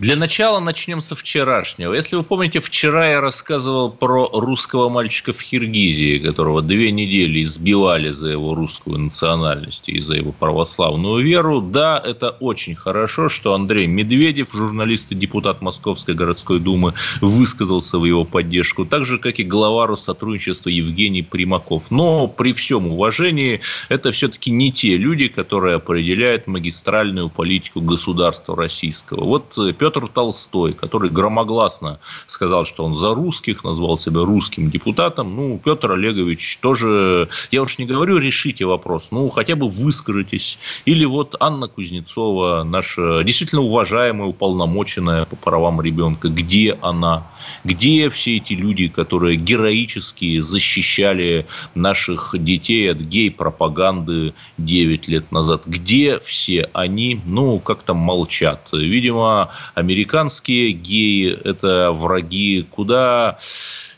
Для начала начнем со вчерашнего. Если вы помните, вчера я рассказывал про русского мальчика в Киргизии, которого две недели избивали за его русскую национальность и за его православную веру. Да, это очень хорошо, что Андрей Медведев, журналист и депутат Московской городской думы, высказался в его поддержку, так же, как и глава Россотрудничества Евгений Примаков. Но при всем уважении, это все-таки не те люди, которые определяют магистральную политику государства российского. Вот Петр Петр Толстой, который громогласно сказал, что он за русских, назвал себя русским депутатом. Ну, Петр Олегович тоже, я уж не говорю, решите вопрос, ну, хотя бы выскажитесь. Или вот Анна Кузнецова, наша действительно уважаемая, уполномоченная по правам ребенка, где она? Где все эти люди, которые героически защищали наших детей от гей-пропаганды 9 лет назад? Где все они? Ну, как-то молчат. Видимо, американские геи – это враги куда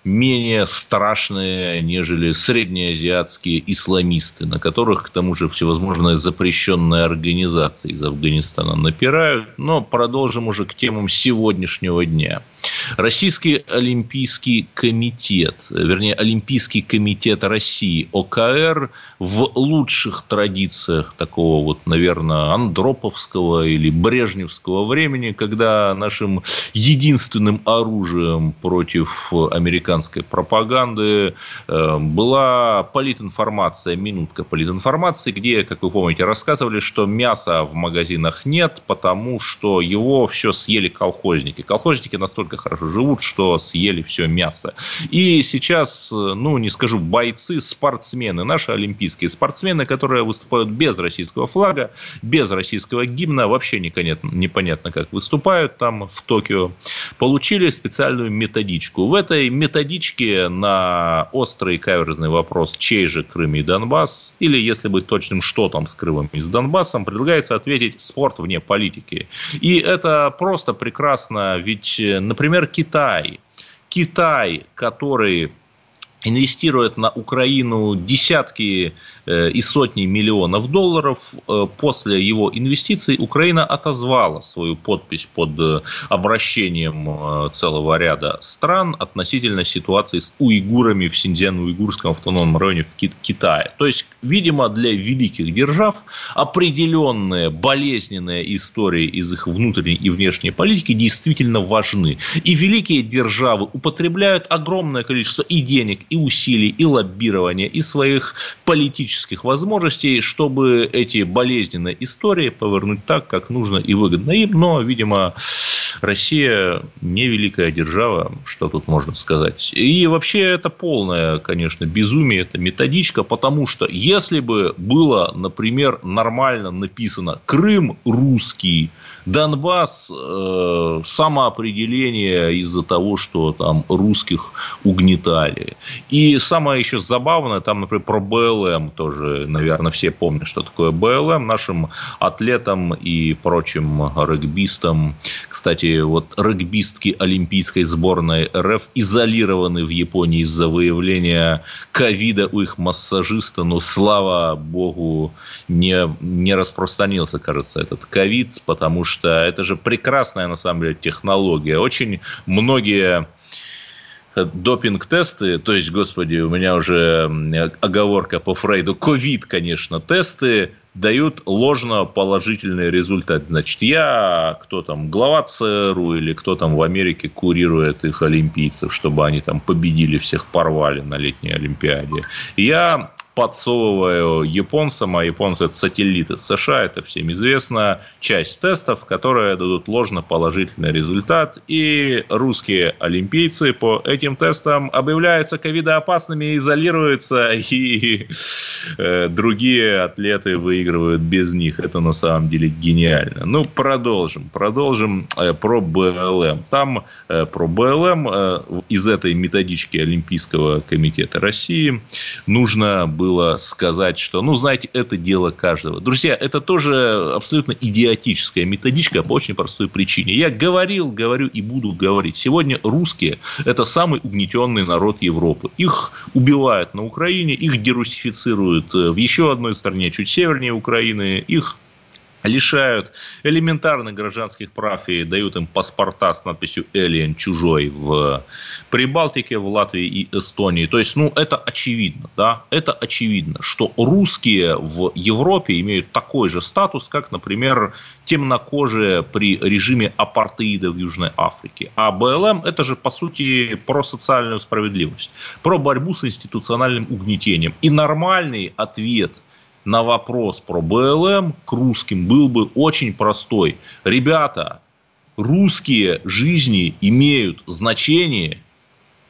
менее страшные, нежели среднеазиатские исламисты, на которых, к тому же, всевозможные запрещенные организации из Афганистана напирают. Но продолжим уже к темам сегодняшнего дня. Российский Олимпийский комитет, вернее, Олимпийский комитет России, ОКР, в лучших традициях такого вот, наверное, андроповского или брежневского времени, когда нашим единственным оружием против американской пропаганды э, была политинформация, минутка политинформации, где, как вы помните, рассказывали, что мяса в магазинах нет, потому что его все съели колхозники. Колхозники настолько хорошо живут, что съели все мясо. И сейчас, ну, не скажу бойцы, спортсмены, наши олимпийские спортсмены, которые выступают без российского флага, без российского гимна, вообще непонятно, как выступают там в Токио, получили специальную методичку. В этой методичке на острый каверзный вопрос, чей же Крым и Донбасс, или, если быть точным, что там с Крымом и с Донбассом, предлагается ответить спорт вне политики. И это просто прекрасно, ведь, Например, Китай. Китай, который инвестирует на Украину десятки э, и сотни миллионов долларов. Э, после его инвестиций Украина отозвала свою подпись под э, обращением целого ряда стран относительно ситуации с уйгурами в Синьцзян-Уйгурском автономном районе в Китае. То есть, видимо, для великих держав определенные болезненные истории из их внутренней и внешней политики действительно важны. И великие державы употребляют огромное количество и денег, и усилий, и лоббирования, и своих политических возможностей, чтобы эти болезненные истории повернуть так, как нужно и выгодно им. Но, видимо, Россия не великая держава, что тут можно сказать. И вообще это полное, конечно, безумие, это методичка, потому что если бы было, например, нормально написано «Крым русский», Донбасс э, самоопределение из-за того, что там русских угнетали. И самое еще забавное, там, например, про БЛМ тоже, наверное, все помнят, что такое БЛМ. Нашим атлетам и прочим регбистам, кстати, вот регбистки Олимпийской сборной РФ изолированы в Японии из-за выявления ковида у их массажиста, но, слава богу, не, не распространился, кажется, этот ковид, потому что это же прекрасная, на самом деле, технология. Очень многие допинг-тесты, то есть, господи, у меня уже оговорка по Фрейду, ковид, конечно, тесты дают ложно положительный результат. Значит, я, кто там, глава ЦРУ или кто там в Америке курирует их олимпийцев, чтобы они там победили, всех порвали на летней Олимпиаде. Я подсовываю японцам, а японцы это сателлиты США, это всем известно, часть тестов, которые дадут ложно положительный результат, и русские олимпийцы по этим тестам объявляются ковидоопасными, изолируются, и э, другие атлеты выигрывают проигрывают без них. Это на самом деле гениально. Ну, продолжим. Продолжим э, про БЛМ. Там э, про БЛМ э, из этой методички Олимпийского комитета России нужно было сказать, что, ну, знаете, это дело каждого. Друзья, это тоже абсолютно идиотическая методичка по очень простой причине. Я говорил, говорю и буду говорить. Сегодня русские – это самый угнетенный народ Европы. Их убивают на Украине, их дерусифицируют в еще одной стране, чуть севернее Украины, их лишают элементарных гражданских прав и дают им паспорта с надписью «Alien» чужой в Прибалтике, в Латвии и Эстонии. То есть, ну, это очевидно, да, это очевидно, что русские в Европе имеют такой же статус, как, например, темнокожие при режиме апартеида в Южной Африке. А БЛМ – это же, по сути, про социальную справедливость, про борьбу с институциональным угнетением. И нормальный ответ – на вопрос про БЛМ к русским был бы очень простой. Ребята, русские жизни имеют значение,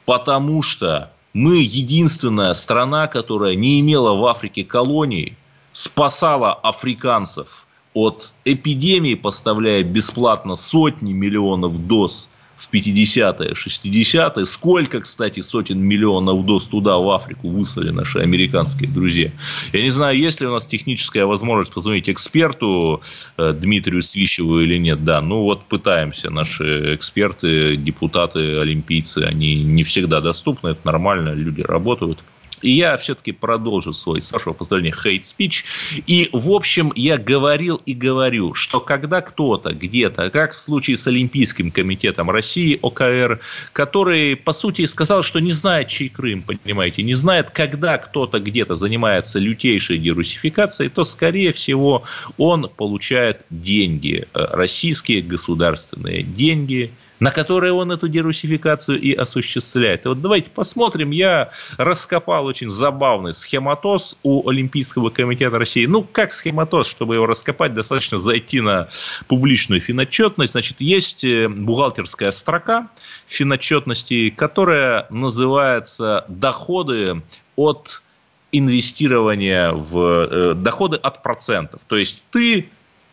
потому что мы единственная страна, которая не имела в Африке колоний, спасала африканцев от эпидемии, поставляя бесплатно сотни миллионов доз в 50-е, 60-е. Сколько, кстати, сотен миллионов доз туда, в Африку, выслали наши американские друзья. Я не знаю, есть ли у нас техническая возможность позвонить эксперту э, Дмитрию Свищеву или нет. Да, ну вот пытаемся. Наши эксперты, депутаты, олимпийцы, они не всегда доступны. Это нормально, люди работают. И я все-таки продолжу свой, с вашего позволения, speech. И, в общем, я говорил и говорю, что когда кто-то где-то, как в случае с Олимпийским комитетом России, ОКР, который, по сути, сказал, что не знает, чей Крым, понимаете, не знает, когда кто-то где-то занимается лютейшей дерусификацией, то, скорее всего, он получает деньги, э, российские государственные деньги, на которые он эту дерусификацию и осуществляет. И вот давайте посмотрим. Я раскопал очень забавный схематоз у Олимпийского комитета России. Ну, как схематоз, чтобы его раскопать, достаточно зайти на публичную финотчетность. Значит, есть э, бухгалтерская строка финотчетности, которая называется «Доходы от инвестирования в э, доходы от процентов». То есть, ты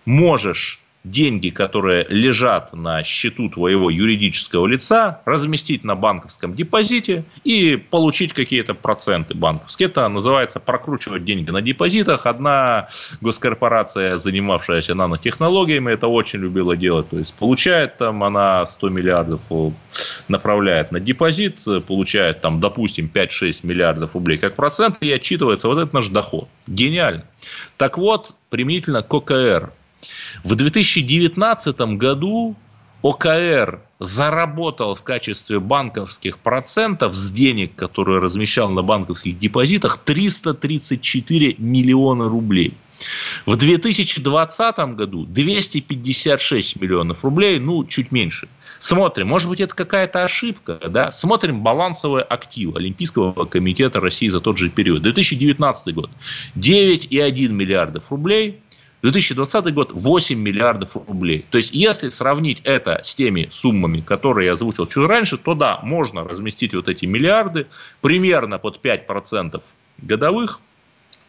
можешь деньги, которые лежат на счету твоего юридического лица, разместить на банковском депозите и получить какие-то проценты банковские. Это называется прокручивать деньги на депозитах. Одна госкорпорация, занимавшаяся нанотехнологиями, это очень любила делать. То есть получает там она 100 миллиардов, направляет на депозит, получает там, допустим, 5-6 миллиардов рублей как процент, и отчитывается вот этот наш доход. Гениально. Так вот, применительно к ОКР в 2019 году ОКР заработал в качестве банковских процентов с денег, которые размещал на банковских депозитах, 334 миллиона рублей. В 2020 году 256 миллионов рублей, ну, чуть меньше. Смотрим, может быть, это какая-то ошибка, да? Смотрим балансовые активы Олимпийского комитета России за тот же период. 2019 год 9,1 миллиардов рублей – 2020 год 8 миллиардов рублей. То есть, если сравнить это с теми суммами, которые я озвучил чуть раньше, то да, можно разместить вот эти миллиарды примерно под 5% годовых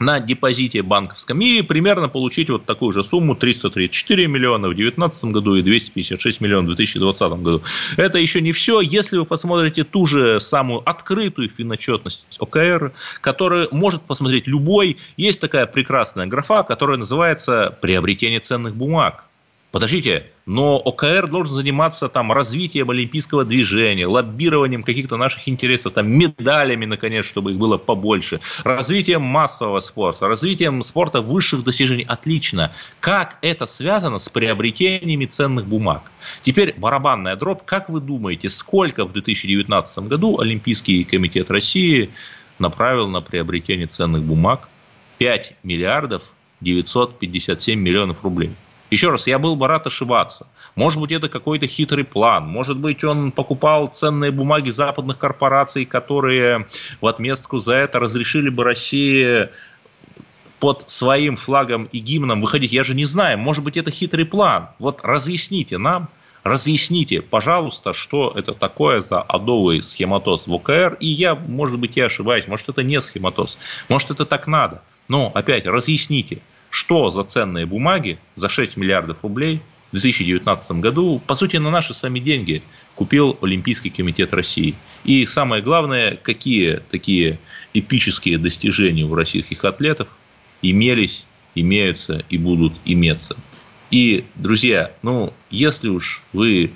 на депозите банковском и примерно получить вот такую же сумму 334 миллиона в 2019 году и 256 миллионов в 2020 году. Это еще не все. Если вы посмотрите ту же самую открытую финотчетность ОКР, которую может посмотреть любой, есть такая прекрасная графа, которая называется «Приобретение ценных бумаг». Подождите, но ОКР должен заниматься там развитием олимпийского движения, лоббированием каких-то наших интересов, там, медалями, наконец, чтобы их было побольше, развитием массового спорта, развитием спорта высших достижений. Отлично. Как это связано с приобретениями ценных бумаг? Теперь барабанная дробь. Как вы думаете, сколько в 2019 году Олимпийский комитет России направил на приобретение ценных бумаг? 5 миллиардов 957 миллионов рублей. Еще раз, я был бы рад ошибаться. Может быть, это какой-то хитрый план. Может быть, он покупал ценные бумаги западных корпораций, которые в отместку за это разрешили бы России под своим флагом и гимном выходить. Я же не знаю. Может быть, это хитрый план. Вот разъясните нам, разъясните, пожалуйста, что это такое за адовый схематоз в ОКР. И я, может быть, я ошибаюсь. Может, это не схематоз. Может, это так надо. Но, опять, разъясните что за ценные бумаги за 6 миллиардов рублей в 2019 году, по сути, на наши сами деньги купил Олимпийский комитет России. И самое главное, какие такие эпические достижения у российских атлетов имелись, имеются и будут иметься. И, друзья, ну, если уж вы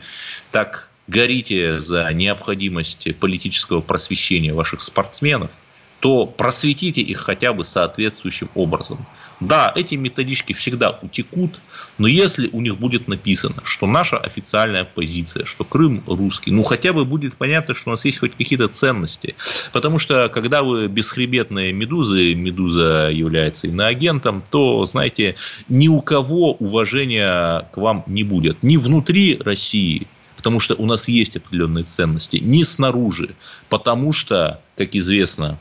так горите за необходимость политического просвещения ваших спортсменов, то просветите их хотя бы соответствующим образом. Да, эти методички всегда утекут, но если у них будет написано, что наша официальная позиция, что Крым русский, ну хотя бы будет понятно, что у нас есть хоть какие-то ценности. Потому что когда вы бесхребетные медузы, медуза является иноагентом, то, знаете, ни у кого уважения к вам не будет. Ни внутри России, потому что у нас есть определенные ценности, ни снаружи, потому что, как известно,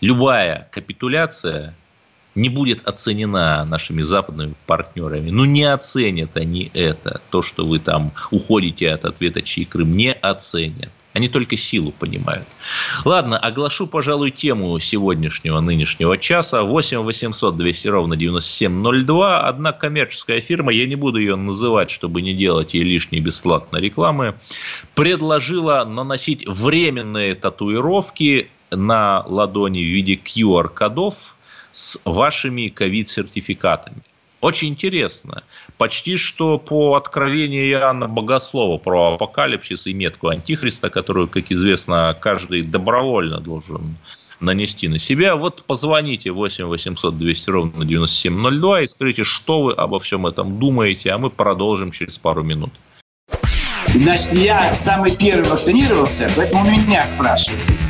любая капитуляция не будет оценена нашими западными партнерами. Ну, не оценят они это, то, что вы там уходите от ответа, чьи Крым, не оценят. Они только силу понимают. Ладно, оглашу, пожалуй, тему сегодняшнего, нынешнего часа. 8 800 200 ровно 9702. Одна коммерческая фирма, я не буду ее называть, чтобы не делать ей лишней бесплатной рекламы, предложила наносить временные татуировки на ладони в виде QR-кодов с вашими ковид-сертификатами. Очень интересно. Почти что по откровению Иоанна Богослова про апокалипсис и метку Антихриста, которую, как известно, каждый добровольно должен нанести на себя. Вот позвоните 8 800 200 ровно 9702 и скажите, что вы обо всем этом думаете, а мы продолжим через пару минут. Значит, я самый первый вакцинировался, поэтому меня спрашивают.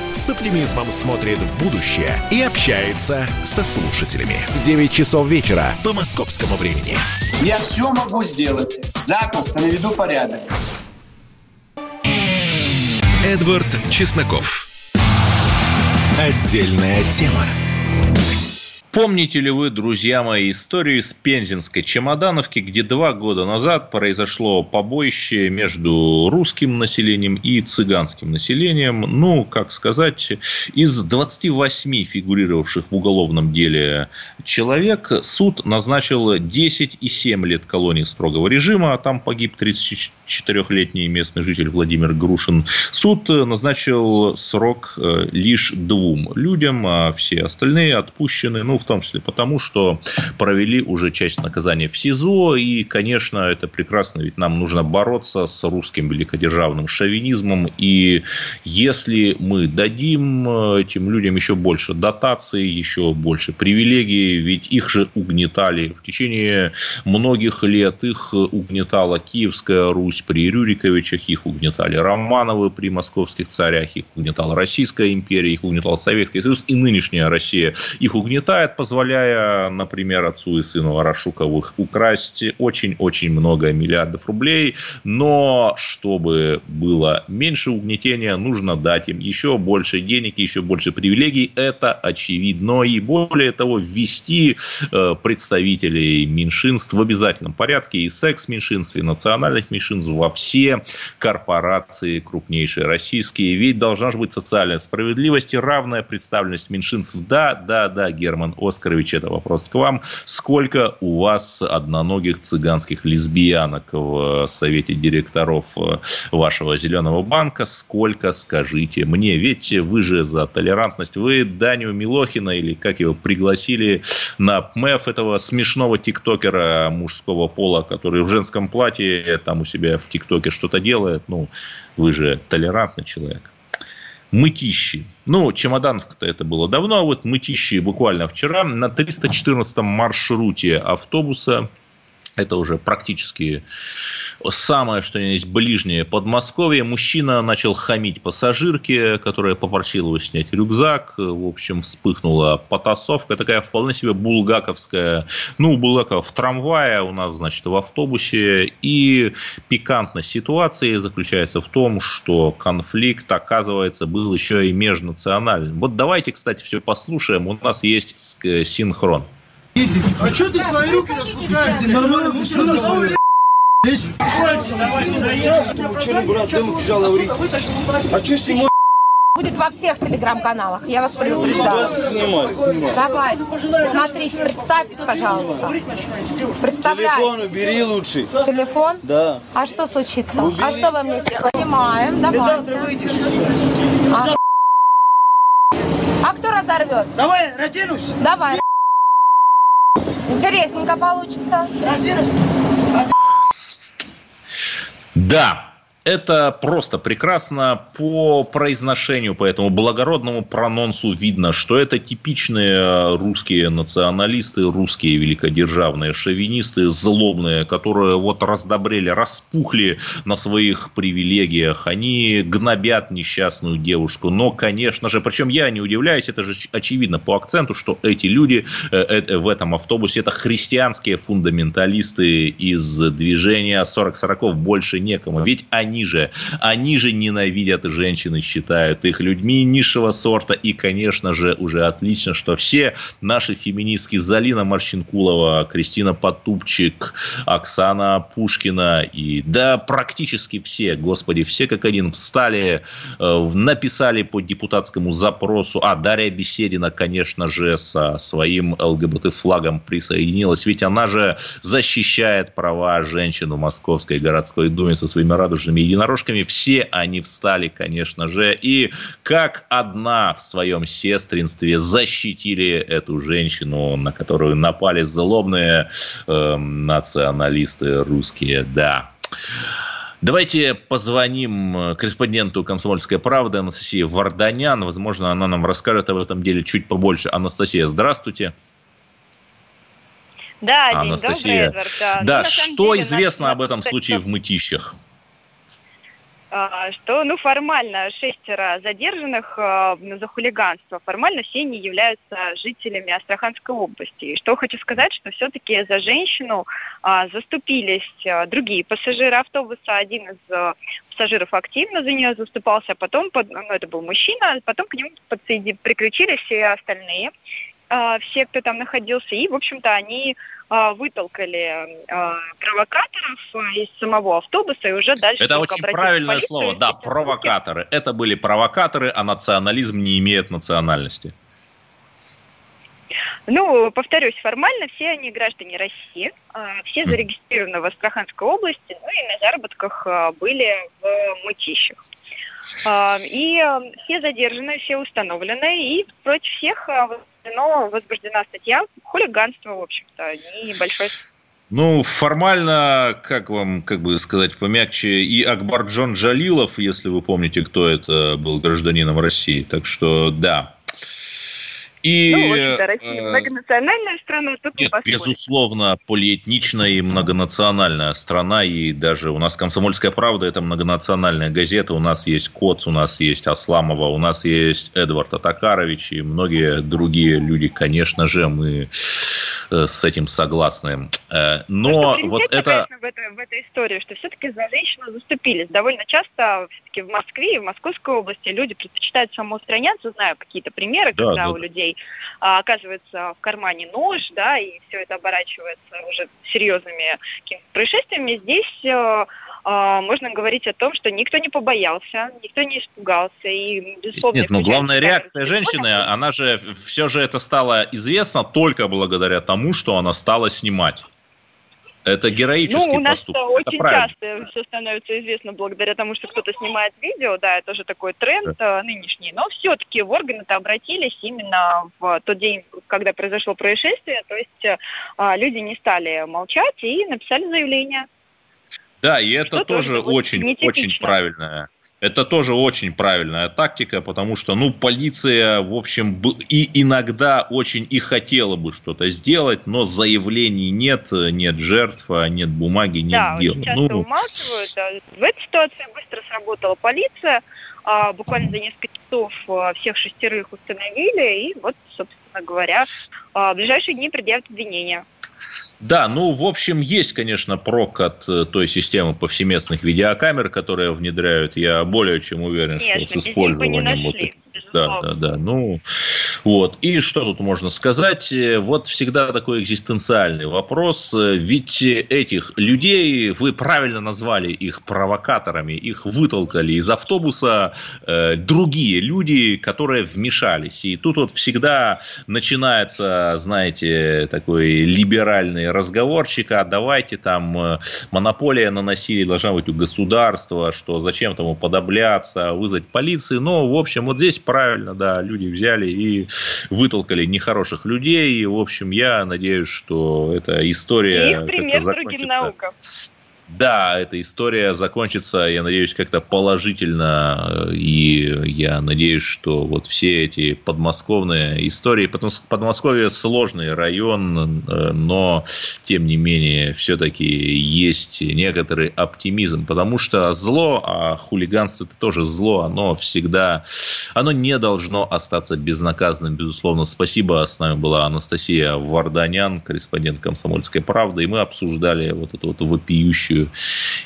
с оптимизмом смотрит в будущее и общается со слушателями. 9 часов вечера по московскому времени. Я все могу сделать. Запросто наведу порядок. Эдвард Чесноков. Отдельная тема. Помните ли вы, друзья мои, историю с Пензенской Чемодановки, где два года назад произошло побоище между русским населением и цыганским населением? Ну, как сказать, из 28 фигурировавших в уголовном деле человек суд назначил 10 и 7 лет колонии строгого режима, а там погиб 34-летний местный житель Владимир Грушин. Суд назначил срок э, лишь двум людям, а все остальные отпущены, ну, в том числе потому, что провели уже часть наказания в СИЗО, и, конечно, это прекрасно, ведь нам нужно бороться с русским великодержавным шовинизмом, и если мы дадим э, этим людям еще больше дотаций, еще больше привилегий, ведь их же угнетали. В течение многих лет, их угнетала Киевская Русь при Рюриковичах, их угнетали Романовы при московских царях, их угнетала Российская империя, их угнетал Советский Союз, и нынешняя Россия. Их угнетает, позволяя, например, отцу и сыну Ворошуковых украсть очень-очень много миллиардов рублей. Но чтобы было меньше угнетения, нужно дать им еще больше денег, еще больше привилегий. Это очевидно. И более того, ввести э, представителей меньшинств в обязательном порядке и секс-меньшинств, и национальных меньшинств во все корпорации крупнейшие российские. Ведь должна же быть социальная справедливость и равная представленность меньшинств. Да, да, да, Герман Оскарович, это вопрос к вам. Сколько у вас одноногих цыганских лесбиянок в совете директоров э, вашего зеленого банка? Сколько, скажите мне? Ведь вы же за толерантность. Вы Даню Милохина или как его пригласили на ПМЭФ этого смешного тиктокера мужского пола, который в женском платье там у себя в тиктоке что-то делает. Ну, вы же толерантный человек мытищи. Ну, Чемодановка-то это было давно, а вот мытищи буквально вчера на 314 маршруте автобуса это уже практически самое, что есть ближнее Подмосковье. Мужчина начал хамить пассажирке, которая попросила его снять рюкзак. В общем, вспыхнула потасовка. Такая вполне себе булгаковская. Ну, у Булгакова в трамвае, у нас, значит, в автобусе. И пикантность ситуации заключается в том, что конфликт, оказывается, был еще и межнациональным. Вот давайте, кстати, все послушаем. У нас есть синхрон. А что ты свои руки распускаешь? А что снимать? Будет во всех телеграм-каналах, я вас предупреждаю. Снимать, снимать. Давайте, смотрите, представьтесь, пожалуйста. Представляете. Телефон убери лучше. Телефон? Да. А что случится? Убери. А что вы мне сделаете? Снимаем, давайте. Выйдешь. А... а кто разорвет? Давай, разденусь. Давай. Интересненько получится. Да, это просто прекрасно по произношению, по этому благородному прононсу видно, что это типичные русские националисты, русские великодержавные шовинисты, злобные, которые вот раздобрели, распухли на своих привилегиях. Они гнобят несчастную девушку. Но, конечно же, причем я не удивляюсь, это же очевидно по акценту, что эти люди э, э, в этом автобусе это христианские фундаменталисты из движения 40-40 больше некому. Ведь они они же, они же ненавидят женщин и считают их людьми низшего сорта. И, конечно же, уже отлично, что все наши феминистки Залина Марщинкулова, Кристина Потупчик, Оксана Пушкина и да практически все, господи, все как один встали, э, написали по депутатскому запросу. А Дарья Беседина, конечно же, со своим ЛГБТ-флагом присоединилась. Ведь она же защищает права женщин в Московской городской думе со своими радужными единорожками. Все они встали, конечно же, и как одна в своем сестринстве защитили эту женщину, на которую напали злобные э, националисты русские. Да. Давайте позвоним корреспонденту «Комсомольской правды» Анастасии Варданян. Возможно, она нам расскажет об этом деле чуть побольше. Анастасия, здравствуйте. Да, Анастасия. день добрый, Эдвард. Да, ну, что деле, известно об этом случае в Мытищах? А, что, ну, формально шестеро задержанных а, за хулиганство, формально все они являются жителями Астраханской области. И что хочу сказать, что все-таки за женщину а, заступились другие пассажиры автобуса. Один из пассажиров активно за нее заступался, а потом, ну, это был мужчина, потом к нему подсоединились, приключились все остальные, все, кто там находился, и, в общем-то, они а, вытолкали а, провокаторов из самого автобуса и уже дальше... Это очень правильное слово, да, провокаторы. Это были провокаторы, а национализм не имеет национальности. Ну, повторюсь, формально все они граждане России, а, все зарегистрированы в Астраханской области, ну и на заработках были в Мытищах. И все задержаны, все установлены, и против всех но возбуждена статья хулиганство, в общем-то, небольшой ну, формально, как вам, как бы сказать, помягче, и Акбар Джон Джалилов, если вы помните, кто это был гражданином России. Так что, да, и, ну, в общем-то, Россия э, многонациональная страна, тут Нет, безусловно, полиэтничная и многонациональная страна, и даже у нас «Комсомольская правда» – это многонациональная газета, у нас есть Коц, у нас есть Асламова, у нас есть Эдвард Атакарович и многие другие люди, конечно же, мы э, с этим согласны. Э, но ну, вот это... В этой, в этой истории, что все-таки за женщину заступились. Довольно часто все-таки в Москве и в Московской области люди предпочитают самоустраняться, знаю какие-то примеры, да, когда да. у людей а, оказывается в кармане нож, да, и все это оборачивается уже серьезными происшествиями, здесь э, э, можно говорить о том, что никто не побоялся, никто не испугался. И, безусловно, Нет, ну главная реакция женщины, она же, все же это стало известно только благодаря тому, что она стала снимать. Это героический Ну, у нас поступок. очень часто все становится известно благодаря тому, что кто-то снимает видео, да, это уже такой тренд да. Э, нынешний, но все-таки в органы-то обратились именно в тот день, когда произошло происшествие, то есть э, а, люди не стали молчать и написали заявление. Да, и это тоже, тоже очень, очень правильное Это тоже очень правильная тактика, потому что, ну, полиция, в общем, и иногда очень и хотела бы что-то сделать, но заявлений нет, нет жертв, а нет бумаги, нет да, дела. Да, ну... умалчивают. В этой ситуации быстро сработала полиция. А, буквально за несколько часов а, всех шестерых установили, и вот, собственно говоря, а, в ближайшие дни предъявят обвинения. Да, ну, в общем, есть, конечно, прок от э, той системы повсеместных видеокамер, которые внедряют. Я более чем уверен, конечно, что с использованием вот да, да, да. Ну, вот. И что тут можно сказать? Вот всегда такой экзистенциальный вопрос. Ведь этих людей, вы правильно назвали их провокаторами, их вытолкали из автобуса э, другие люди, которые вмешались. И тут вот всегда начинается, знаете, такой либеральный разговорчик, а давайте там э, монополия на насилие должна быть у государства, что зачем тому подобляться, вызвать полицию. Но, в общем, вот здесь правильно, да, люди взяли и вытолкали нехороших людей. И, в общем, я надеюсь, что эта история... И пример другим наукам. Да, эта история закончится, я надеюсь, как-то положительно. И я надеюсь, что вот все эти подмосковные истории, потому что Подмосковье сложный район, но тем не менее все-таки есть некоторый оптимизм, потому что зло, а хулиганство это тоже зло, оно всегда, оно не должно остаться безнаказанным, безусловно. Спасибо, с нами была Анастасия Варданян, корреспондент «Комсомольской правды», и мы обсуждали вот эту вот вопиющую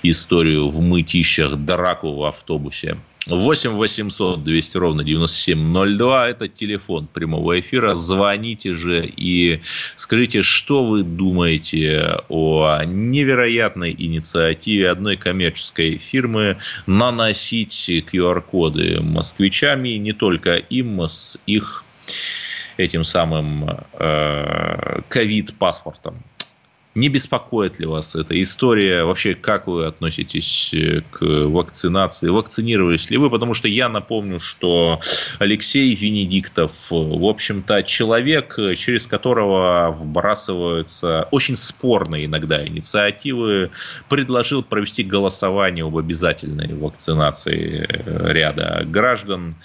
историю в мытищах драку в автобусе. 8 800 200 ровно 9702 – это телефон прямого эфира. Звоните же и скажите, что вы думаете о невероятной инициативе одной коммерческой фирмы наносить QR-коды москвичами, не только им, с их этим самым э, ковид-паспортом. Не беспокоит ли вас эта история? Вообще, как вы относитесь э, к вакцинации? Вакцинировались ли вы? Потому что я напомню, что Алексей Венедиктов, в общем-то, человек, через которого вбрасываются очень спорные иногда инициативы, предложил провести голосование об обязательной вакцинации ряда граждан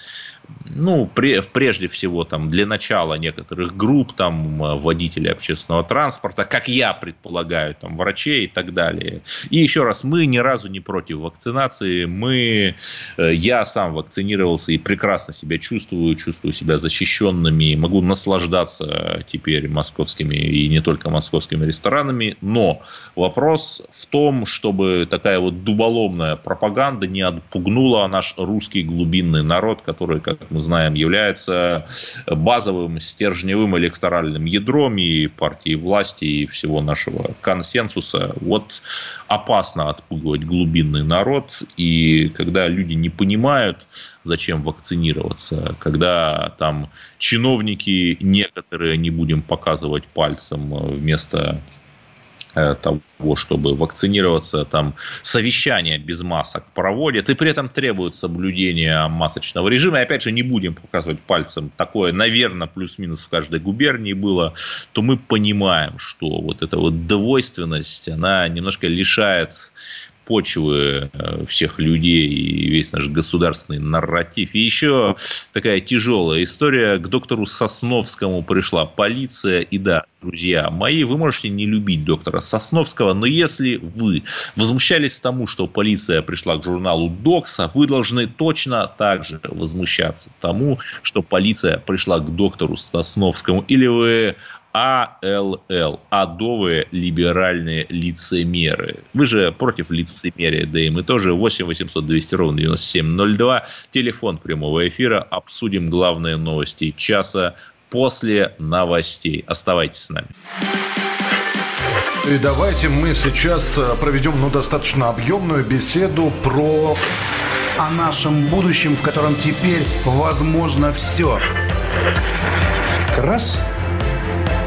ну, прежде всего, там, для начала некоторых групп, там, водителей общественного транспорта, как я предполагаю, там, врачей и так далее. И еще раз, мы ни разу не против вакцинации, мы, э, я сам вакцинировался и прекрасно себя чувствую, чувствую себя защищенными, могу наслаждаться теперь московскими и не только московскими ресторанами, но вопрос в том, чтобы такая вот дуболомная пропаганда не отпугнула наш русский глубинный народ, который, как мы знаем, является базовым стержневым электоральным ядром и партии власти, и всего нашего консенсуса. Вот опасно отпугивать глубинный народ, и когда люди не понимают, зачем вакцинироваться, когда там чиновники некоторые, не будем показывать пальцем, вместо того, чтобы вакцинироваться, там совещания без масок проводят, и при этом требуют соблюдения масочного режима. И опять же, не будем показывать пальцем, такое, наверное, плюс-минус в каждой губернии было, то мы понимаем, что вот эта вот двойственность, она немножко лишает почвы э, всех людей и весь наш государственный нарратив. И еще такая тяжелая история. К доктору Сосновскому пришла полиция. И да, друзья мои, вы можете не любить доктора Сосновского, но если вы возмущались тому, что полиция пришла к журналу Докса, вы должны точно так же возмущаться тому, что полиция пришла к доктору Сосновскому. Или вы АЛЛ. Адовые либеральные лицемеры. Вы же против лицемерия, да и мы тоже. 8 800 200 ровно 9702. Телефон прямого эфира. Обсудим главные новости часа после новостей. Оставайтесь с нами. И давайте мы сейчас э, проведем ну, достаточно объемную беседу про... О нашем будущем, в котором теперь возможно все. Раз –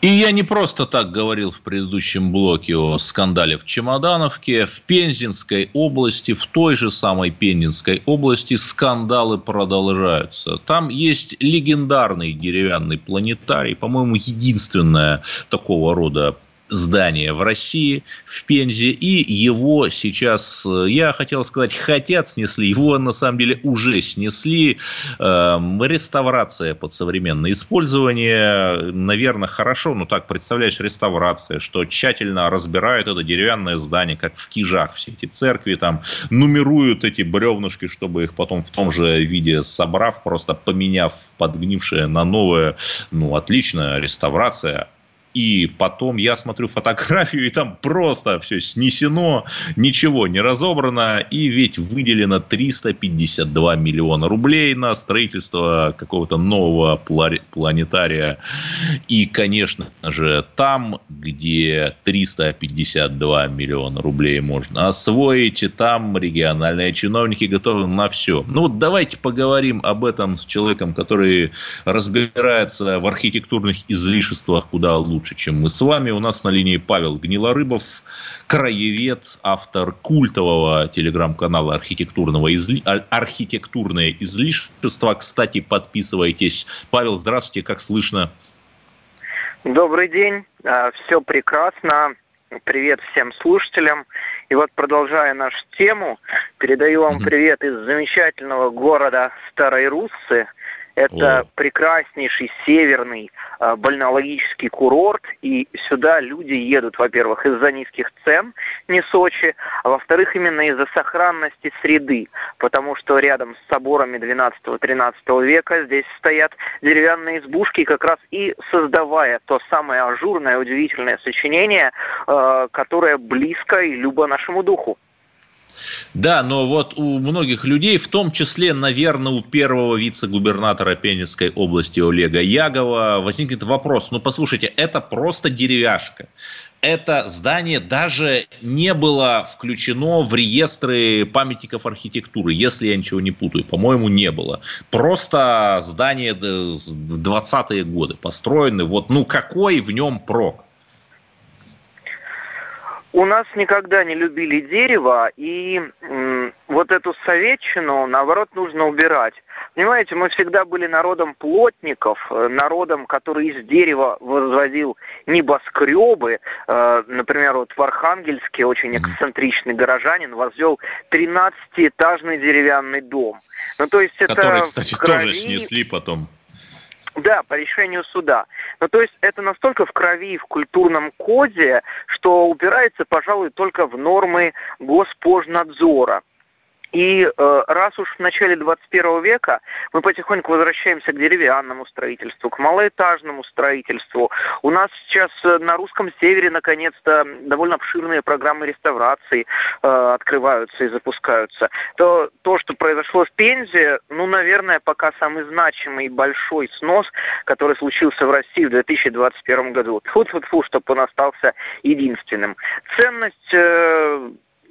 И я не просто так говорил в предыдущем блоке о скандале в Чемодановке. В Пензенской области, в той же самой Пензенской области скандалы продолжаются. Там есть легендарный деревянный планетарий, по-моему, единственное такого рода здание в России, в Пензе, и его сейчас, э, я хотел сказать, хотят снесли, его на самом деле уже снесли. Эм, реставрация под современное использование, наверное, хорошо, но так представляешь, реставрация, что тщательно разбирают это деревянное здание, как в Кижах все эти церкви, там нумеруют эти бревнышки, чтобы их потом в том же виде собрав, просто поменяв подгнившее на новое, ну, отлично, реставрация, и потом я смотрю фотографию, и там просто все снесено, ничего не разобрано, и ведь выделено 352 миллиона рублей на строительство какого-то нового планетария. И, конечно же, там, где 352 миллиона рублей можно освоить, там региональные чиновники готовы на все. Ну вот давайте поговорим об этом с человеком, который разбирается в архитектурных излишествах куда лучше лучше, чем мы с вами. У нас на линии Павел Гнилорыбов, краевед, автор культового телеграм-канала архитектурного изли... А, «Архитектурное излишество». Кстати, подписывайтесь. Павел, здравствуйте, как слышно? Добрый день, а, все прекрасно. Привет всем слушателям. И вот продолжая нашу тему, передаю вам привет из замечательного города Старой Руссы, это О. прекраснейший северный э, бальнеологический курорт, и сюда люди едут, во-первых, из-за низких цен, не Сочи, а во-вторых, именно из-за сохранности среды, потому что рядом с соборами 12-13 века здесь стоят деревянные избушки, как раз и создавая то самое ажурное, удивительное сочинение, э, которое близко и любо нашему духу. Да, но вот у многих людей, в том числе, наверное, у первого вице-губернатора Пензенской области Олега Ягова, возникнет вопрос, ну послушайте, это просто деревяшка. Это здание даже не было включено в реестры памятников архитектуры, если я ничего не путаю. По-моему, не было. Просто здание 20-е годы построены. Вот, ну какой в нем прок? У нас никогда не любили дерево, и м, вот эту советчину, наоборот, нужно убирать. Понимаете, мы всегда были народом плотников, э, народом, который из дерева возводил небоскребы. Э, например, вот в Архангельске очень эксцентричный горожанин возвел 13-этажный деревянный дом. Ну, то есть это Который, кстати, крови... тоже снесли потом. Да, по решению суда. Ну, то есть это настолько в крови, в культурном коде, что упирается, пожалуй, только в нормы Госпожнадзора. И э, раз уж в начале 21 века мы потихоньку возвращаемся к деревянному строительству, к малоэтажному строительству, у нас сейчас э, на русском севере наконец-то довольно обширные программы реставрации э, открываются и запускаются, то то, что произошло в Пензе, ну, наверное, пока самый значимый большой снос, который случился в России в 2021 году. Фу-фу-фу, чтобы он остался единственным. Ценность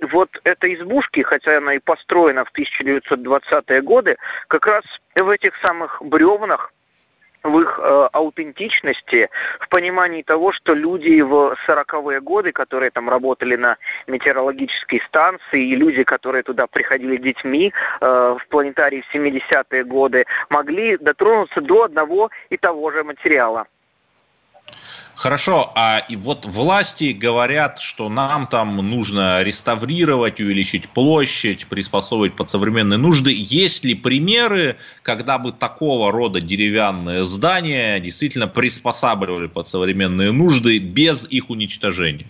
вот этой избушки, хотя она и построена в 1920-е годы, как раз в этих самых бревнах, в их э, аутентичности, в понимании того, что люди в 40-е годы, которые там работали на метеорологической станции, и люди, которые туда приходили детьми э, в планетарии в 70-е годы, могли дотронуться до одного и того же материала. Хорошо, а и вот власти говорят, что нам там нужно реставрировать, увеличить площадь, приспособить под современные нужды. Есть ли примеры, когда бы такого рода деревянные здания действительно приспосабливали под современные нужды без их уничтожения?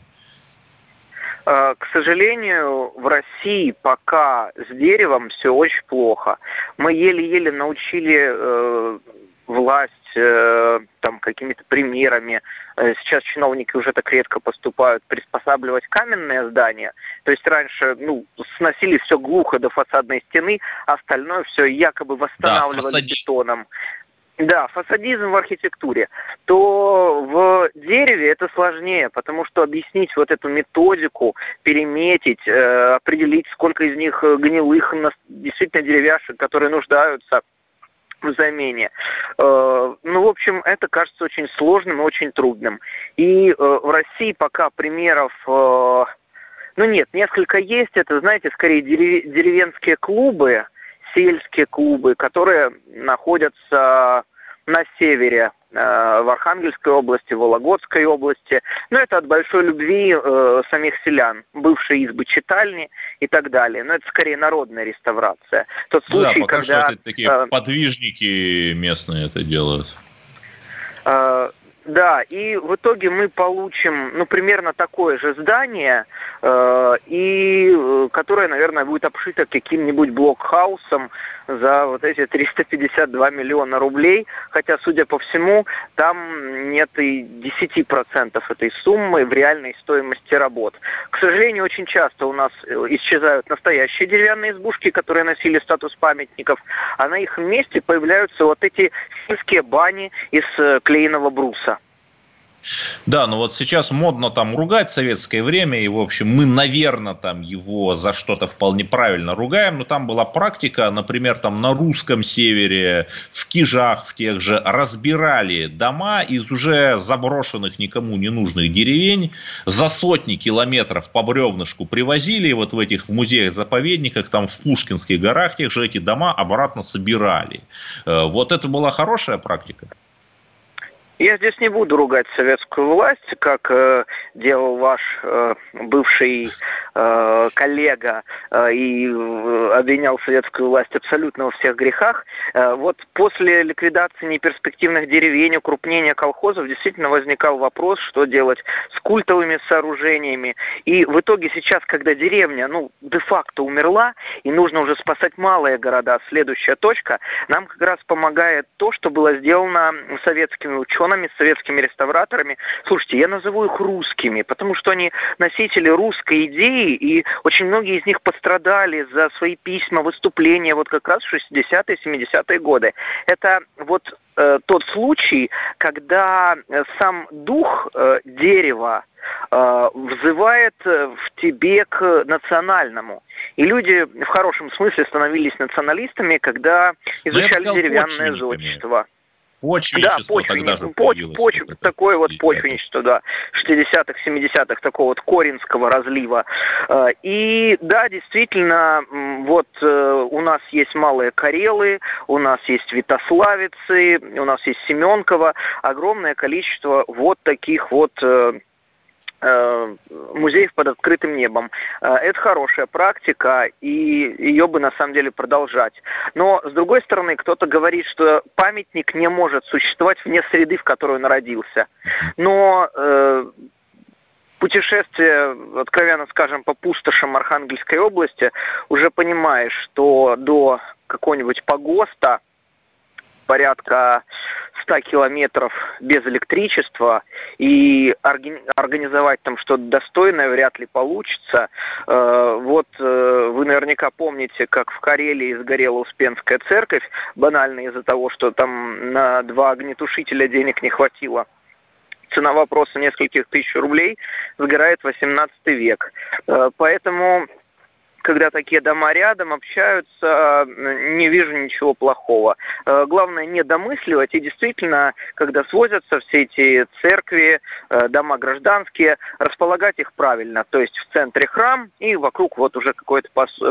А, к сожалению, в России пока с деревом все очень плохо. Мы еле-еле научили э, власть э, там какими-то примерами. Э, сейчас чиновники уже так редко поступают приспосабливать каменные здания. То есть раньше ну, сносили все глухо до фасадной стены, а остальное все якобы восстанавливали да, бетоном. Да, фасадизм в архитектуре, то в дереве это сложнее, потому что объяснить вот эту методику, переметить, э, определить, сколько из них гнилых, действительно деревяшек, которые нуждаются в замене. Э, ну, в общем, это кажется очень сложным и очень трудным. И э, в России пока примеров э, ну нет, несколько есть. Это, знаете, скорее деревенские клубы, сельские клубы, которые находятся на севере, э, в Архангельской области, в Вологодской области. Но это от большой любви э, самих селян, бывшие избы читальни и так далее. Но это скорее народная реставрация. Тот случай, да, пока когда... Что это такие э, подвижники местные это делают. Э, да, и в итоге мы получим, ну, примерно такое же здание, э, и э, которое, наверное, будет обшито каким-нибудь блокхаусом за вот эти 352 миллиона рублей, хотя, судя по всему, там нет и 10% этой суммы в реальной стоимости работ. К сожалению, очень часто у нас э, исчезают настоящие деревянные избушки, которые носили статус памятников, а на их месте появляются вот эти сельские бани из э, клееного бруса. Да, ну вот сейчас модно там ругать советское время, и, в общем, мы, наверное, там его за что-то вполне правильно ругаем, но там была практика, например, там на русском севере, в Кижах, в тех же, разбирали дома из уже заброшенных никому не нужных деревень, за сотни километров по бревнышку привозили, и вот в этих в музеях-заповедниках, там в Пушкинских горах, тех же эти дома обратно собирали. Э, вот это была хорошая практика. Я здесь не буду ругать советскую власть, как э, делал ваш э, бывший э, коллега э, и э, обвинял советскую власть абсолютно во всех грехах. Вот после ликвидации неперспективных деревень, укрупнения колхозов действительно возникал вопрос, что делать с культовыми сооружениями. И в итоге сейчас, когда деревня, ну, де-факто умерла, и нужно уже спасать малые города, следующая точка, нам как раз помогает то, что было сделано советскими учеными, советскими реставраторами. Слушайте, я назову их русскими, потому что они носители русской идеи, и очень многие из них пострадали за свои письма, выступления вот как раз в 60-е, 70-е годы. Это вот э, тот случай, когда э, сам дух э, дерева э, взывает э, в тебе к национальному. И люди в хорошем смысле становились националистами, когда ну, изучали деревянное зодчество. Почвенничество да, тогда же поч... поч... Такое вот почвенничество, да, 60-х, 70-х, такого вот коринского разлива. Э, и да, действительно, вот э, у нас есть малые Карелы, у нас есть Витославицы, у нас есть Семенково, огромное количество вот таких вот Э, музеев под открытым небом. Э, это хорошая практика, и ее бы на самом деле продолжать. Но, с другой стороны, кто-то говорит, что памятник не может существовать вне среды, в которой он родился. Но э, путешествие, откровенно скажем, по пустошам Архангельской области, уже понимаешь, что до какого-нибудь погоста порядка 100 километров без электричества и организовать там что-то достойное вряд ли получится. Э, вот э, вы наверняка помните, как в Карелии сгорела Успенская церковь, банально из-за того, что там на два огнетушителя денег не хватило цена вопроса нескольких тысяч рублей, сгорает 18 век. Э, поэтому когда такие дома рядом общаются, не вижу ничего плохого. Э, главное не домысливать и действительно, когда свозятся все эти церкви, э, дома гражданские, располагать их правильно. То есть в центре храм и вокруг вот уже какое-то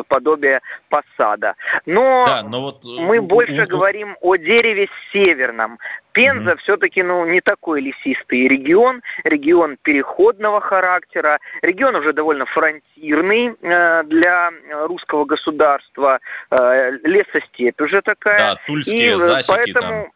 подобие посада. Но, да, но вот... Э, мы больше говорим о дереве северном. Пенза mm-hmm. все-таки ну, не такой лесистый регион, регион переходного характера, регион уже довольно фронтирный э, для русского государства, э, лесостепь уже такая. Да, тульские и, э, засеки поэтому,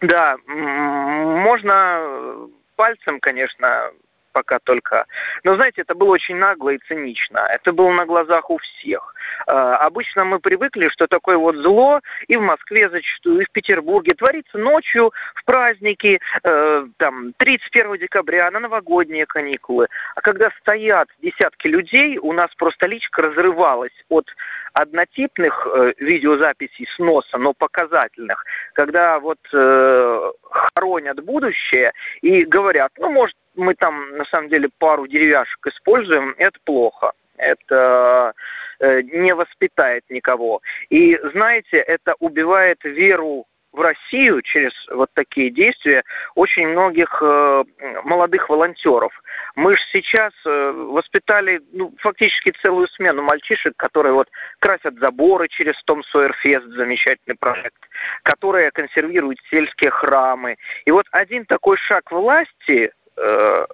там. Да, можно пальцем, конечно, пока только. Но, знаете, это было очень нагло и цинично. Это было на глазах у всех. Э, обычно мы привыкли, что такое вот зло и в Москве зачастую, и в Петербурге творится ночью, в праздники, э, там, 31 декабря, на новогодние каникулы. А когда стоят десятки людей, у нас просто личка разрывалась от однотипных э, видеозаписей сноса, но показательных, когда вот э, хоронят будущее и говорят, ну, может, мы там на самом деле пару деревяшек используем, это плохо. Это э, не воспитает никого. И знаете, это убивает веру в Россию через вот такие действия очень многих э, молодых волонтеров. Мы же сейчас э, воспитали ну, фактически целую смену мальчишек, которые вот красят заборы через Том Сойерфест, замечательный проект, которые консервируют сельские храмы. И вот один такой шаг власти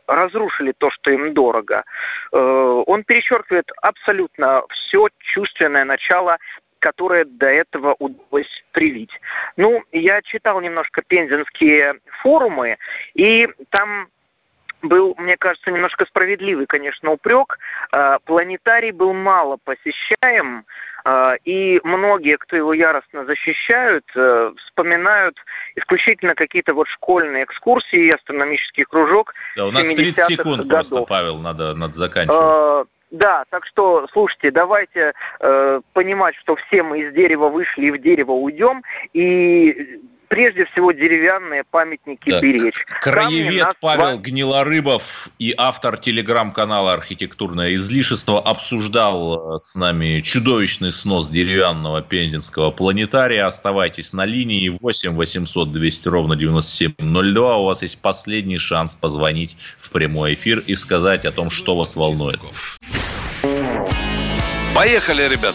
разрушили то, что им дорого. Э, он перечеркивает абсолютно все чувственное начало которое до этого удалось привить. Ну, я читал немножко пензенские форумы, и там был, мне кажется, немножко справедливый, конечно, упрек. Э, планетарий был мало посещаем, э, и многие, кто его яростно защищают, э, вспоминают исключительно какие-то вот школьные экскурсии, астрономический кружок. Да, у нас 30 секунд годов. просто, Павел, надо, надо заканчивать. Да, так что, слушайте, давайте э, понимать, что все мы из дерева вышли и в дерево уйдем, и прежде всего деревянные памятники да. беречь. Краевед нас... Павел Гнилорыбов и автор телеграм-канала «Архитектурное излишество» обсуждал э, с нами чудовищный снос деревянного пензенского планетария. Оставайтесь на линии 8 800 200 ровно 9702. У вас есть последний шанс позвонить в прямой эфир и сказать о том, что вас волнует. Поехали, ребят!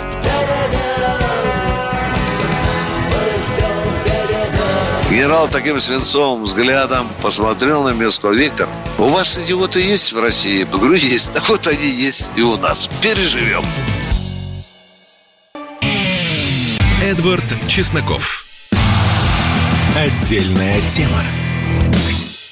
Генерал таким свинцовым взглядом посмотрел на меня сказал, Виктор, у вас идиоты есть в России? Я говорю, есть. Так вот они есть и у нас. Переживем. Эдвард Чесноков. Отдельная тема.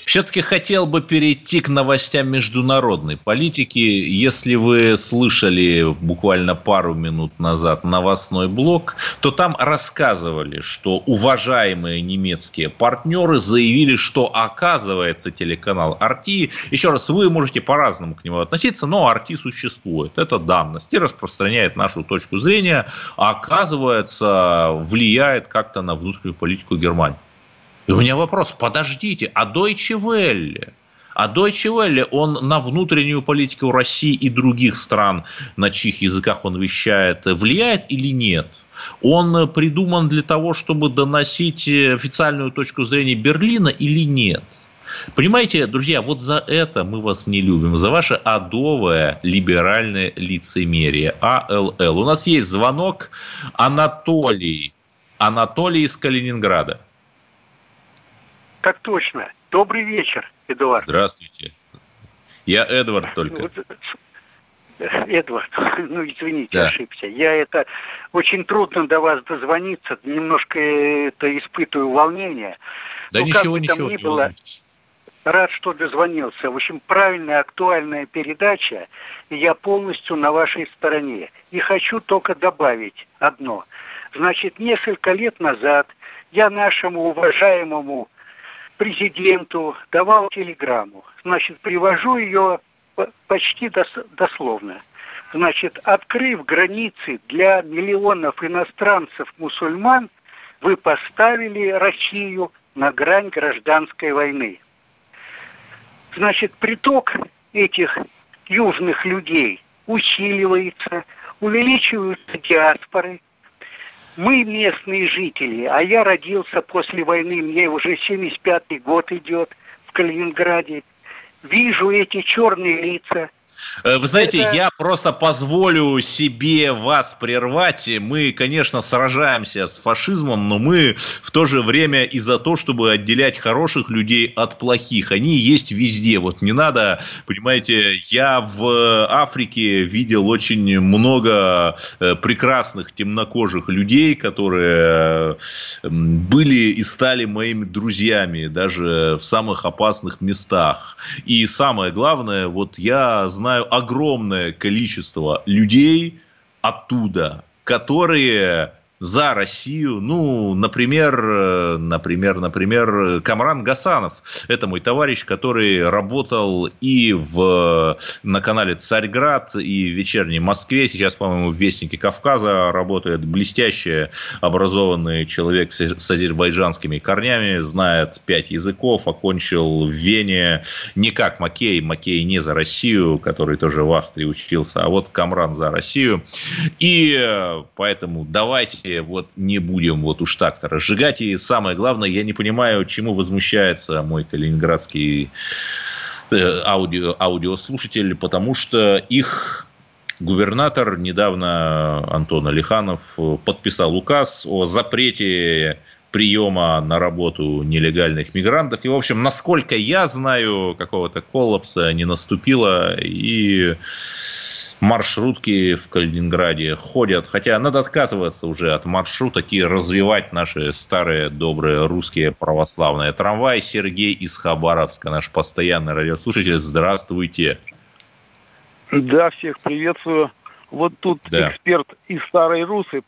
Все-таки хотел бы перейти к новостям международной политики. Если вы слышали буквально пару минут назад новостной блок, то там рассказывали, что уважаемые немецкие партнеры заявили, что оказывается телеканал Арти, еще раз, вы можете по-разному к нему относиться, но Арти существует, это данность, и распространяет нашу точку зрения, а оказывается влияет как-то на внутреннюю политику Германии. И у меня вопрос, подождите, а Deutsche Welle? А Deutsche Welle, он на внутреннюю политику России и других стран, на чьих языках он вещает, влияет или нет? Он придуман для того, чтобы доносить официальную точку зрения Берлина или нет? Понимаете, друзья, вот за это мы вас не любим, за ваше адовое либеральное лицемерие, АЛЛ. У нас есть звонок Анатолий. Анатолий из Калининграда. Так точно. Добрый вечер, Эдуард. Здравствуйте. Я Эдвард только. Эдвард, ну извините, да. ошибся. Я это очень трудно до вас дозвониться, немножко это испытываю волнение. Да Но ничего, как бы ничего. Ни было, рад, что дозвонился. В общем, правильная, актуальная передача, и я полностью на вашей стороне. И хочу только добавить одно. Значит, несколько лет назад я нашему уважаемому президенту, давал телеграмму. Значит, привожу ее почти дословно. Значит, открыв границы для миллионов иностранцев-мусульман, вы поставили Россию на грань гражданской войны. Значит, приток этих южных людей усиливается, увеличиваются диаспоры – мы местные жители, а я родился после войны, мне уже 75-й год идет в Калининграде. Вижу эти черные лица, вы знаете, это... я просто позволю себе вас прервать. Мы, конечно, сражаемся с фашизмом, но мы в то же время и за то, чтобы отделять хороших людей от плохих. Они есть везде. Вот не надо, понимаете, я в Африке видел очень много э, прекрасных темнокожих людей, которые были и стали моими друзьями даже в самых опасных местах. И самое главное, вот я знаю, огромное количество людей оттуда, которые за Россию. Ну, например, э, например, например, Камран Гасанов. Это мой товарищ, который работал и в, на канале «Царьград», и в «Вечерней Москве». Сейчас, по-моему, в «Вестнике Кавказа» работает блестящий, образованный человек с азербайджанскими корнями, знает пять языков, окончил в Вене не как Макей, Макей не за Россию, который тоже в Австрии учился, а вот Камран за Россию. И э, поэтому давайте давайте вот не будем вот уж так-то разжигать. И самое главное, я не понимаю, чему возмущается мой калининградский э, аудио, аудиослушатель, потому что их губернатор недавно, Антон Алиханов, подписал указ о запрете приема на работу нелегальных мигрантов. И, в общем, насколько я знаю, какого-то коллапса не наступило. И маршрутки в Калининграде ходят. Хотя надо отказываться уже от маршруток и развивать наши старые добрые русские православные. Трамвай Сергей из Хабаровска, наш постоянный радиослушатель. Здравствуйте. Да, всех приветствую. Вот тут да. эксперт из Старой Русы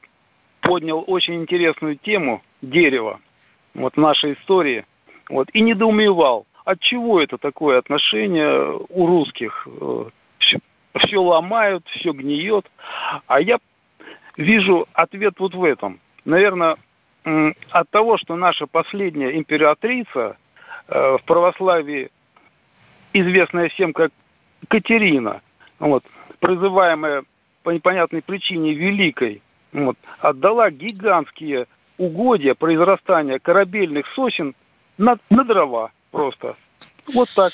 поднял очень интересную тему дерева вот нашей истории. Вот, и недоумевал, от чего это такое отношение у русских э, все ломают, все гниет. А я вижу ответ вот в этом. Наверное, от того, что наша последняя императрица э, в православии, известная всем как Катерина, вот, призываемая по непонятной причине Великой, вот, отдала гигантские угодья произрастания корабельных сосен на, на дрова просто. Вот так.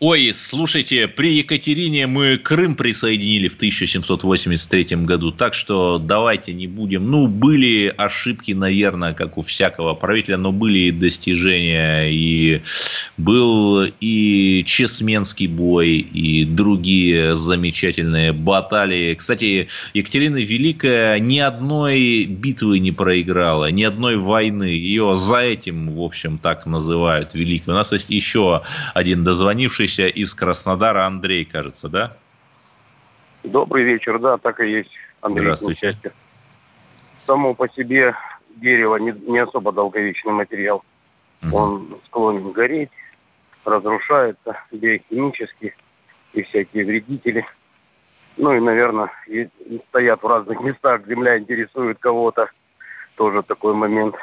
Ой, слушайте, при Екатерине мы Крым присоединили в 1783 году, так что давайте не будем. Ну, были ошибки, наверное, как у всякого правителя, но были и достижения, и был и Чесменский бой, и другие замечательные баталии. Кстати, Екатерина Великая ни одной битвы не проиграла, ни одной войны. Ее за этим, в общем, так называют великой. У нас есть еще один дозвонивший вернувшийся из Краснодара Андрей, кажется, да? Добрый вечер, да, так и есть. Андрей Здравствуйте. Само по себе дерево не, не особо долговечный материал. Угу. Он склонен гореть, разрушается биохимически и всякие вредители. Ну и, наверное, и стоят в разных местах, земля интересует кого-то. Тоже такой момент.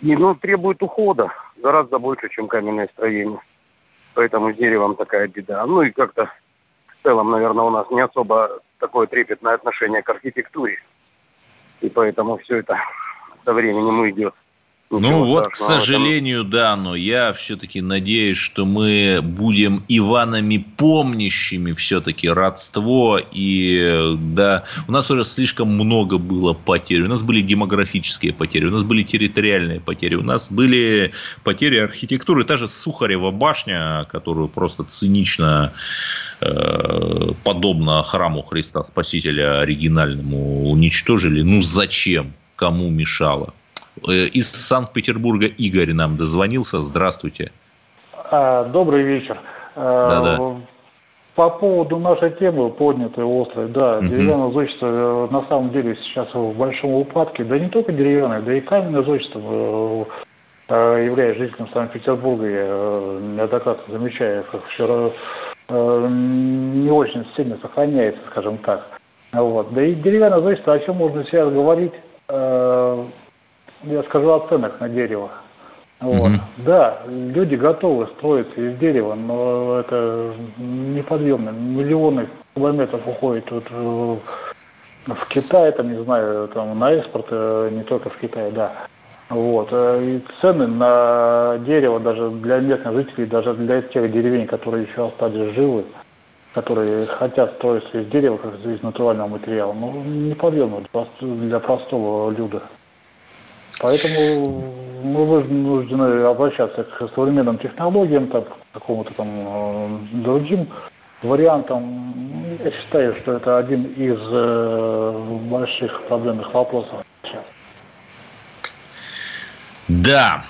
И, ну, требует ухода гораздо больше, чем каменное строение. Поэтому с деревом такая беда. Ну и как-то в целом, наверное, у нас не особо такое трепетное отношение к архитектуре. И поэтому все это со временем идет. Ну вот, к сожалению, да, но я все-таки надеюсь, что мы будем Иванами помнящими все-таки родство. И да, у нас уже слишком много было потерь. У нас были демографические потери, у нас были территориальные потери, у нас были потери архитектуры. Та же Сухарева башня, которую просто цинично, э, подобно храму Христа Спасителя оригинальному, уничтожили. Ну зачем? Кому мешало? Э, из Санкт-Петербурга Игорь нам дозвонился. Здравствуйте. А, добрый вечер. А, Да-да. По поводу нашей темы, поднятой острой, да, угу. деревянное зодчество э, на самом деле сейчас в большом упадке, да не только деревянное, да и каменное зодчество, э, являясь жителем Санкт-Петербурга, я неоднократно замечаю, как вчера не очень сильно сохраняется, скажем так. Вот. Да и деревянное зодчество, о чем можно сейчас говорить, я скажу о ценах на дерево. Вот. Угу. Да, люди готовы строиться из дерева, но это неподъемно. Миллионы километров уходит вот э, в Китай, там, не знаю, там, на экспорт, э, не только в Китае, да. Вот. Э, и цены на дерево даже для местных жителей, даже для тех деревень, которые еще остались живы, которые хотят строиться из дерева, как из натурального материала, ну, неподъемно для простого люда. Поэтому мы вынуждены обращаться к современным технологиям, так, к какому-то там э, другим вариантам. Я считаю, что это один из э, больших проблемных вопросов сейчас. Да,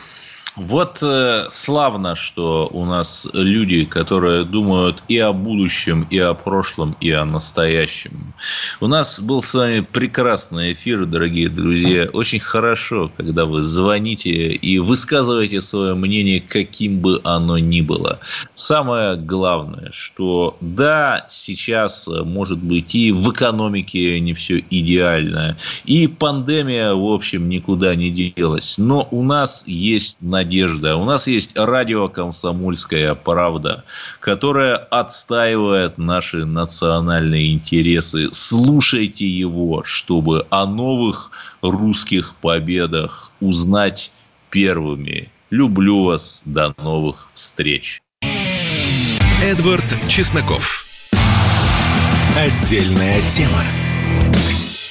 Вот э, славно, что у нас люди, которые думают и о будущем, и о прошлом, и о настоящем. У нас был с вами прекрасный эфир, дорогие друзья. Очень хорошо, когда вы звоните и высказываете свое мнение, каким бы оно ни было. Самое главное, что да, сейчас, может быть, и в экономике не все идеально, и пандемия, в общем, никуда не делась. Но у нас есть надежда надежда. У нас есть радио «Комсомольская правда», которая отстаивает наши национальные интересы. Слушайте его, чтобы о новых русских победах узнать первыми. Люблю вас. До новых встреч. Эдвард Чесноков. Отдельная тема.